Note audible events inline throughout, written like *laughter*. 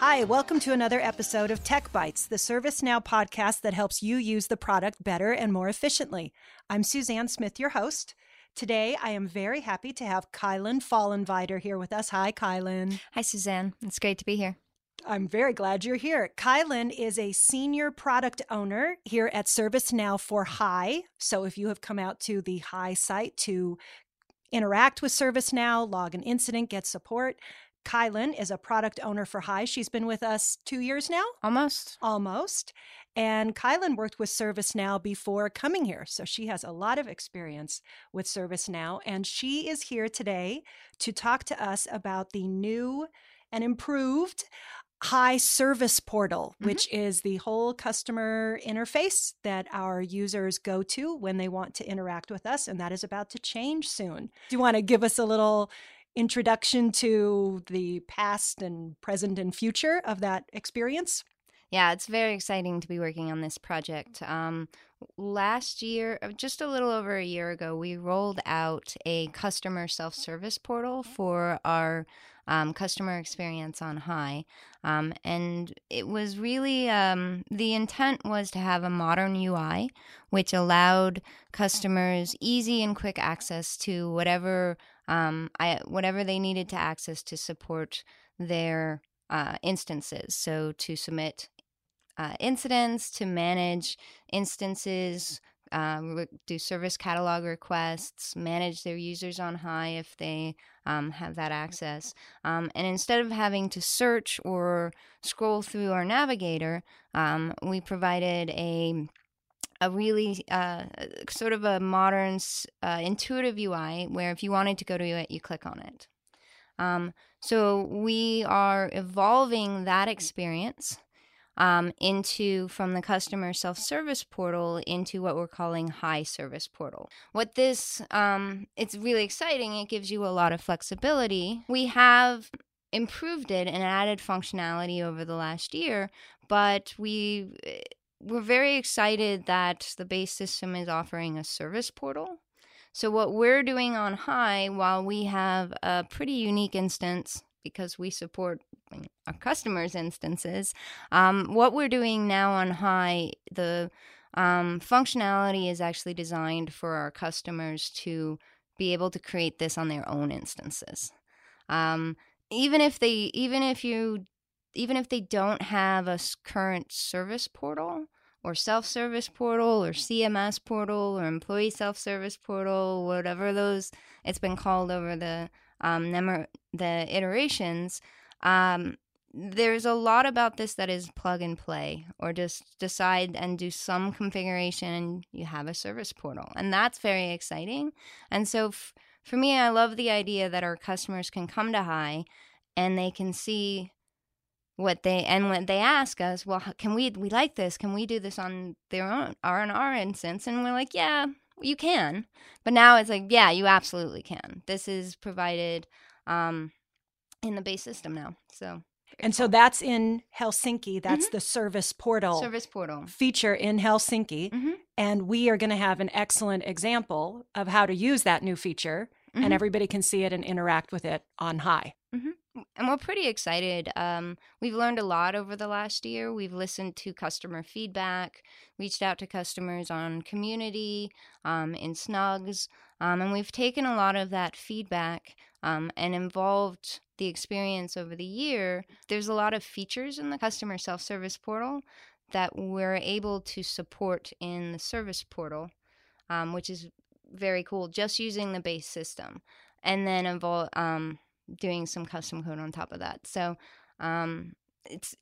Hi, welcome to another episode of Tech Bites, the ServiceNow podcast that helps you use the product better and more efficiently. I'm Suzanne Smith, your host. Today, I am very happy to have Kylan Fallenviter here with us. Hi, Kylan. Hi, Suzanne. It's great to be here. I'm very glad you're here. Kylan is a senior product owner here at ServiceNow for Hi. So if you have come out to the Hi site to interact with ServiceNow, log an incident, get support, Kylan is a product owner for Hi. She's been with us two years now. Almost. Almost. And Kylan worked with ServiceNow before coming here. So she has a lot of experience with ServiceNow. And she is here today to talk to us about the new and improved Hi Service Portal, Mm-hmm. which is the whole customer interface that our users go to when they want to interact with us. And that is about to change soon. Do you want to give us a little introduction to the past and present and future of that experience? Yeah, it's very exciting to be working on this project. Um, last year, uh, just a little over a year ago, we rolled out a customer self service portal for our um, customer experience on Hi. Um, and it was really um, the intent was to have a modern UI, which allowed customers easy and quick access to whatever um, I, whatever they needed to access to support their uh, instances. So to submit uh, incidents, to manage instances, re- do service catalog requests, manage their users on Hi if they um, have that access. Um, and instead of having to search or scroll through our navigator, um, we provided a a really uh, sort of a modern, uh, intuitive UI where if you wanted to go to it, you click on it. Um, so we are evolving that experience um, into from the customer self-service portal into what we're calling Hi service portal. What this um, it's really exciting. It gives you a lot of flexibility. We have improved it and added functionality over the last year, but we we're very excited that the base system is offering a service portal. So what we're doing on Hi, while we have a pretty unique instance because we support our customers' instances, um, what we're doing now on Hi, the um, functionality is actually designed for our customers to be able to create this on their own instances. Um, even if they, even if you even if they don't have a current service portal or self-service portal or CMS portal or employee self-service portal, whatever those it's been called over the um, number the iterations. Um, there's a lot about this that is plug and play, or just decide and do some configuration, and you have a service portal, and that's very exciting. And so, f- for me, I love the idea that our customers can come to Hi and they can see what they and when they ask us well can we we like this can we do this on their own or on our instance and we're like yeah you can but now it's like yeah you absolutely can this is provided um in the base system now so And so that's in Helsinki. That's the service portal service portal feature in Helsinki. Mhm. And we are going to have an excellent example of how to use that new feature. Mhm. And everybody can see it and interact with it on Hi. And we're pretty excited. Um, we've learned a lot over the last year. We've listened to customer feedback, reached out to customers on community, um, in Snugs, um, and we've taken a lot of that feedback um, and involved the experience over the year. There's a lot of features in the customer self service portal that we're able to support in the service portal, um, which is very cool, just using the base system. And then involve, um, doing some custom code on top of that. So um, it's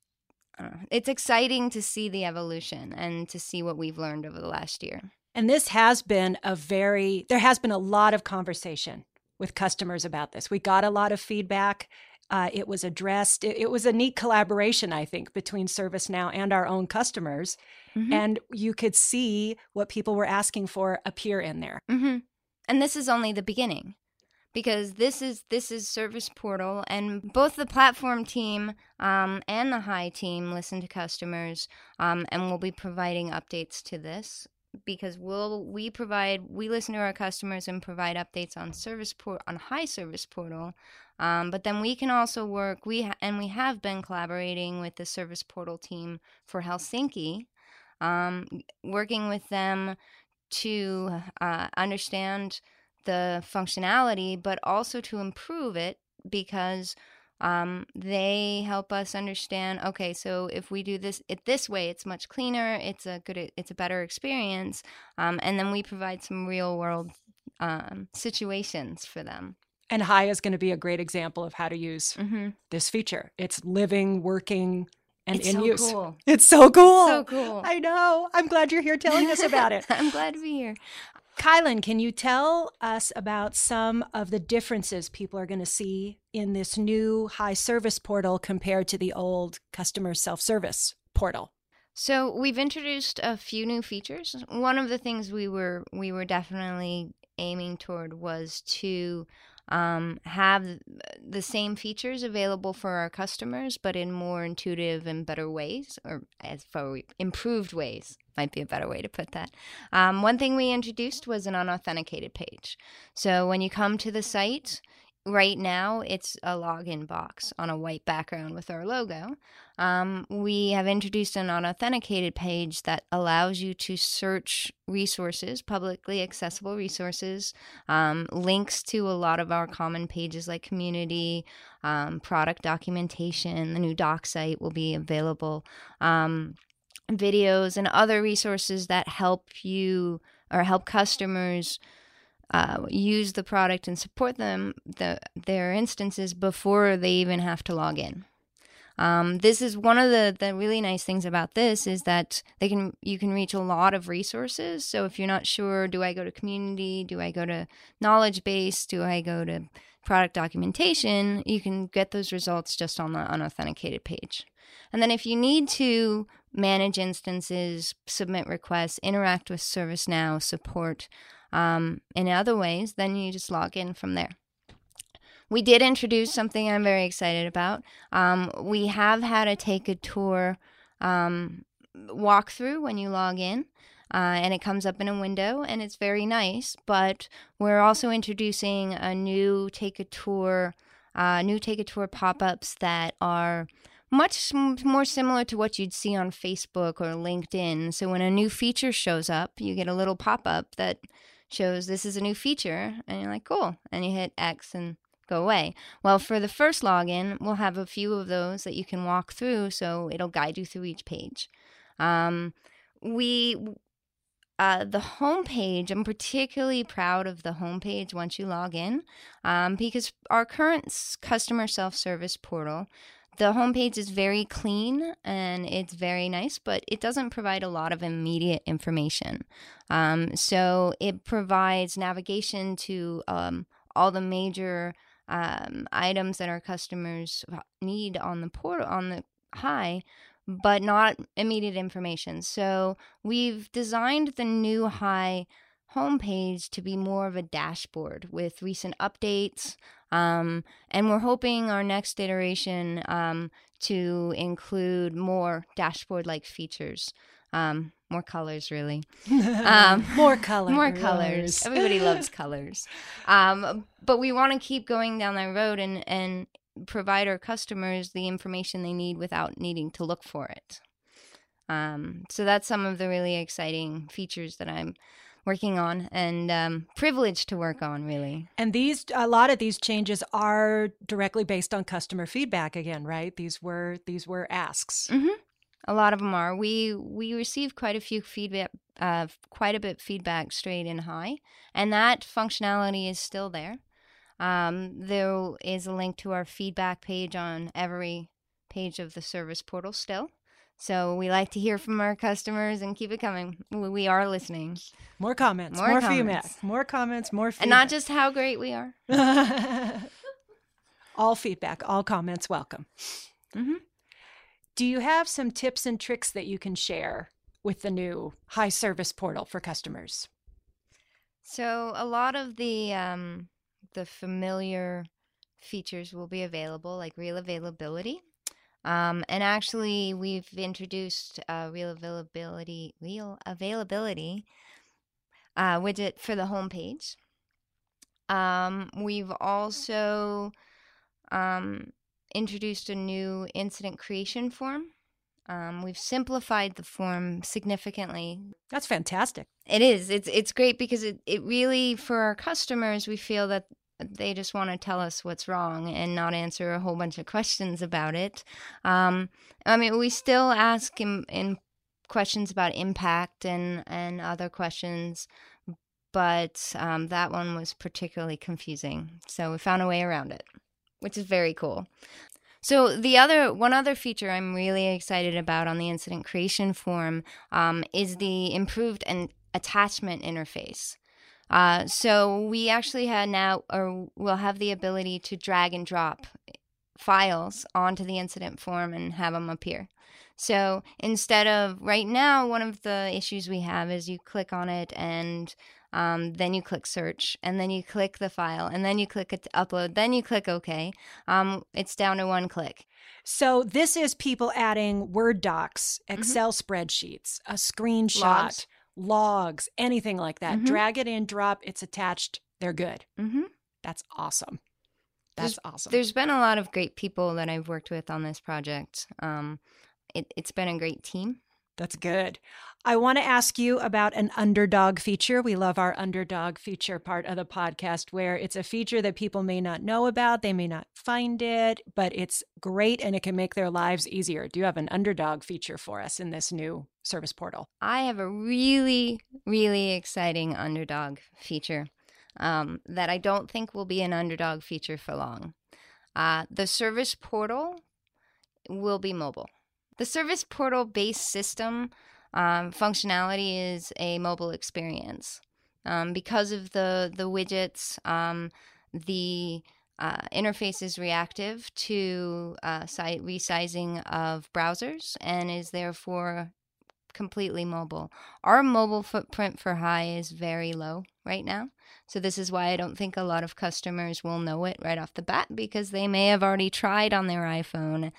know, it's exciting to see the evolution and to see what we've learned over the last year. And this has been a very, there has been a lot of conversation with customers about this. We got a lot of feedback. Uh, it was addressed. It, it was a neat collaboration, I think, between ServiceNow and our own customers. Mhm. And you could see what people were asking for appear in there. hmm And this is only the beginning, because this is this is Service Portal, and both the platform team um, and the Hi team listen to customers, um, and we'll be providing updates to this because we'll we provide we listen to our customers and provide updates on Service Port on Hi Service Portal Um, but then we can also work. We ha- and we have been collaborating with the service portal team for Helsinki, um, working with them to uh, understand the functionality, but also to improve it because um, they help us understand. Okay, so if we do this it this way, it's much cleaner. It's a good. It's a better experience. Um, and then we provide some real world um, situations for them. And Hi is going to be a great example of how to use Mm-hmm. this feature. It's living, working, and It's in so use. cool. It's so cool. So cool. I know. I'm glad you're here telling us about it. *laughs* I'm glad to be here. Kylan, can you tell us about some of the differences people are going to see in this new Hi service portal compared to the old customer self service portal? So we've introduced a few new features. One of the things we were we were definitely aiming toward was to um, have the same features available for our customers, but in more intuitive and better ways, or as for improved ways, might be a better way to put that. Um, one thing we introduced was an unauthenticated page. So when you come to the site, right now it's a login box on a white background with our logo. Um, we have introduced an unauthenticated page that allows you to search resources, publicly accessible resources, um, links to a lot of our common pages like community, um, product documentation. The new doc site will be available. Videos and other resources that help you or help customers uh, use the product and support them the, their instances before they even have to log in. Um, this is one of the, the really nice things about this is that they can you can reach a lot of resources. So if you're not sure, do I go to community? Do I go to knowledge base? Do I go to product documentation? You can get those results just on the unauthenticated page. And then if you need to manage instances, submit requests, interact with ServiceNow support um, in other ways, then you just log in from there. We did introduce something I'm very excited about. Um, we have had a take a tour um, walkthrough when you log in. Uh, and it comes up in a window and it's very nice. But we're also introducing a new take a tour, uh, new take a tour pop ups that are much more similar to what you'd see on Facebook or LinkedIn. So when a new feature shows up, you get a little pop up that shows this is a new feature, and you're like, cool. And you hit X and go away. Well, for the first login, we'll have a few of those that you can walk through, so it'll guide you through each page. Um, we uh, the homepage, I'm particularly proud of the homepage once you log in um, because our current customer self service portal, the homepage is very clean and it's very nice, but it doesn't provide a lot of immediate information. Um, so it provides navigation to um, all the major um, items that our customers need on the portal on the Hi but not immediate information. So we've designed the new Hi homepage to be more of a dashboard with recent updates. Um, and we're hoping our next iteration um, to include more dashboard like features. Um, more colors, really. Um, *laughs* more colors. More colors. Everybody loves colors. Um, but we want to keep going down that road and, and provide our customers the information they need without needing to look for it. Um, so that's some of the really exciting features that I'm working on and um, privileged to work on, really. And these, a lot of these changes are directly based on customer feedback. Again, right? These were these were asks. Mm-hmm. A lot of them are. We we received quite a few feedback, uh, quite a bit feedback straight in Hi, and that functionality is still there. Um, there is a link to our feedback page on every page of the service portal still. So we like to hear from our customers and keep it coming. We are listening. More comments, More more, comments. feedback, more comments, more feedback. And not just how great we are. *laughs* all feedback, all comments welcome. Mhm. Do you have some tips and tricks that you can share with the new Hi service portal for customers? So a lot of the um, the familiar features will be available, like real availability. Um, and actually, we've introduced uh, real availability, real availability uh, widget for the homepage. Um, we've also um, introduced a new incident creation form. Um, we've simplified the form significantly. That's fantastic. It is. It's it's great because it, it really for our customers we feel that they just want to tell us what's wrong and not answer a whole bunch of questions about it. Um, I mean, we still ask in, in questions about impact and and other questions, but um, that one was particularly confusing. So we found a way around it, which is very cool. So the other one other feature I'm really excited about on the incident creation form um, is the improved and attachment interface. Uh, so we actually had now, or will have the ability to drag and drop files onto the incident form and have them appear. So instead of right now, one of the issues we have is you click on it and um, then you click search, and then you click the file, and then you click it to upload, then you click OK. Um, it's down to one click. So this is people adding Word docs, mm-hmm. Excel mm-hmm. spreadsheets, a screenshot, logs, logs anything like that. Mm-hmm. Drag it in, drop, it's attached. They're good. Mm-hmm. That's awesome. That's there's, awesome. There's been a lot of great people that I've worked with on this project. Um, it, it's been a great team. That's good. I want to ask you about an underdog feature. We love our underdog feature part of the podcast where it's a feature that people may not know about, they may not find it, but it's great and it can make their lives easier. Do you have an underdog feature for us in this new service portal? I have a really, really exciting underdog feature um, that I don't think will be an underdog feature for long. Uh, the service portal will be mobile. The service portal based system um, functionality is a mobile experience. Um, because of the, the widgets, um, the uh, interface is reactive to uh, site resizing of browsers and is therefore completely mobile. Our mobile footprint for Hi is very low right now. So, this is why I don't think a lot of customers will know it right off the bat because they may have already tried on their iPhone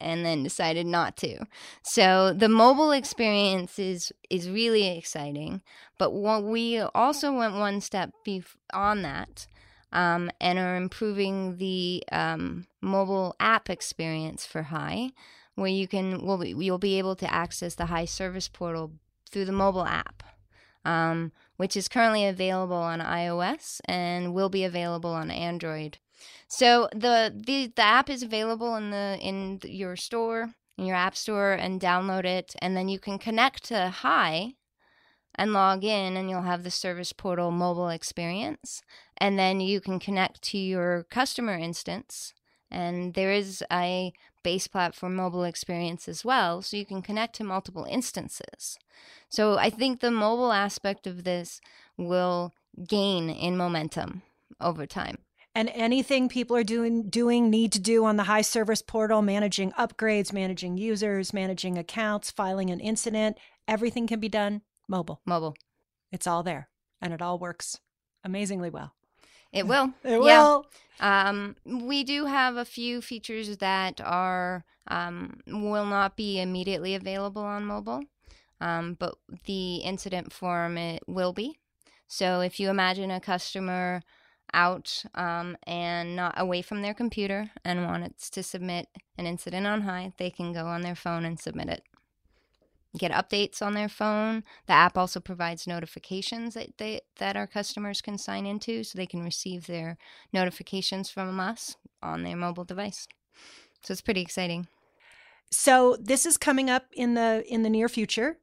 and then decided not to. So the mobile experience is is really exciting, but what we also went one step beyond that. Um, and are improving the um, mobile app experience for Hi, where you can well you'll be able to access the Hi service portal through the mobile app, um, which is currently available on iOS and will be available on Android so the, the the app is available in the in your store, in your app store, and download it, and then you can connect to Hi and log in, and you'll have the service portal mobile experience, and then you can connect to your customer instance, and there is a base platform mobile experience as well, so you can connect to multiple instances. So I think the mobile aspect of this will gain in momentum over time and anything people are doing doing need to do on the Hi service portal managing upgrades managing users managing accounts filing an incident everything can be done mobile. Mobile. It's all there and it all works amazingly well. It will. *laughs* It will. Um, we do have a few features that are um, will not be immediately available on mobile um, but the incident form it will be. So if you imagine a customer out um, and not away from their computer and wants to submit an incident on Hi, they can go on their phone and submit it. Get updates on their phone. The app also provides notifications that they that our customers can sign into, so they can receive their notifications from us on their mobile device. So it's pretty exciting. So this is coming up in the in the near future.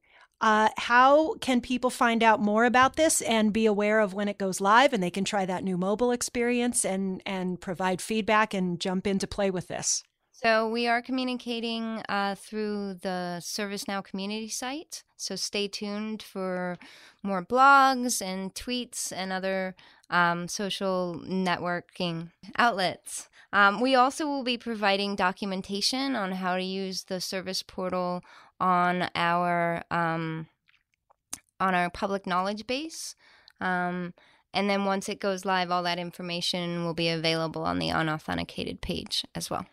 Uh, how can people find out more about this and be aware of when it goes live and they can try that new mobile experience and, and provide feedback and jump in to play with this? So, we are communicating uh, through the ServiceNow community site. So, stay tuned for more blogs and tweets and other um, social networking outlets. Um, we also will be providing documentation on how to use the service portal on our um, on our public knowledge base. Um, and then once it goes live, all that information will be available on the unauthenticated page as well.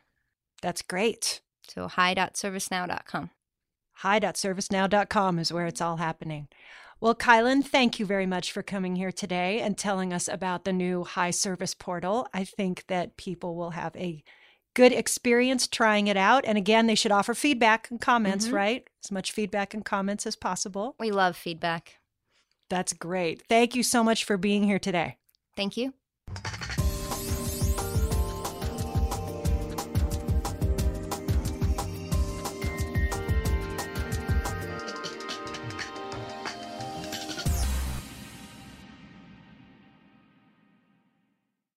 That's great. So hi.servicenow.com. hi.servicenow.com is where it's all happening. Well, Kylan, thank you very much for coming here today and telling us about the new Hi Service Portal. I think that people will have a good experience trying it out. And again, they should offer feedback and comments, mm-hmm. right? As much feedback and comments as possible. We love feedback. That's great. Thank you so much for being here today. Thank you.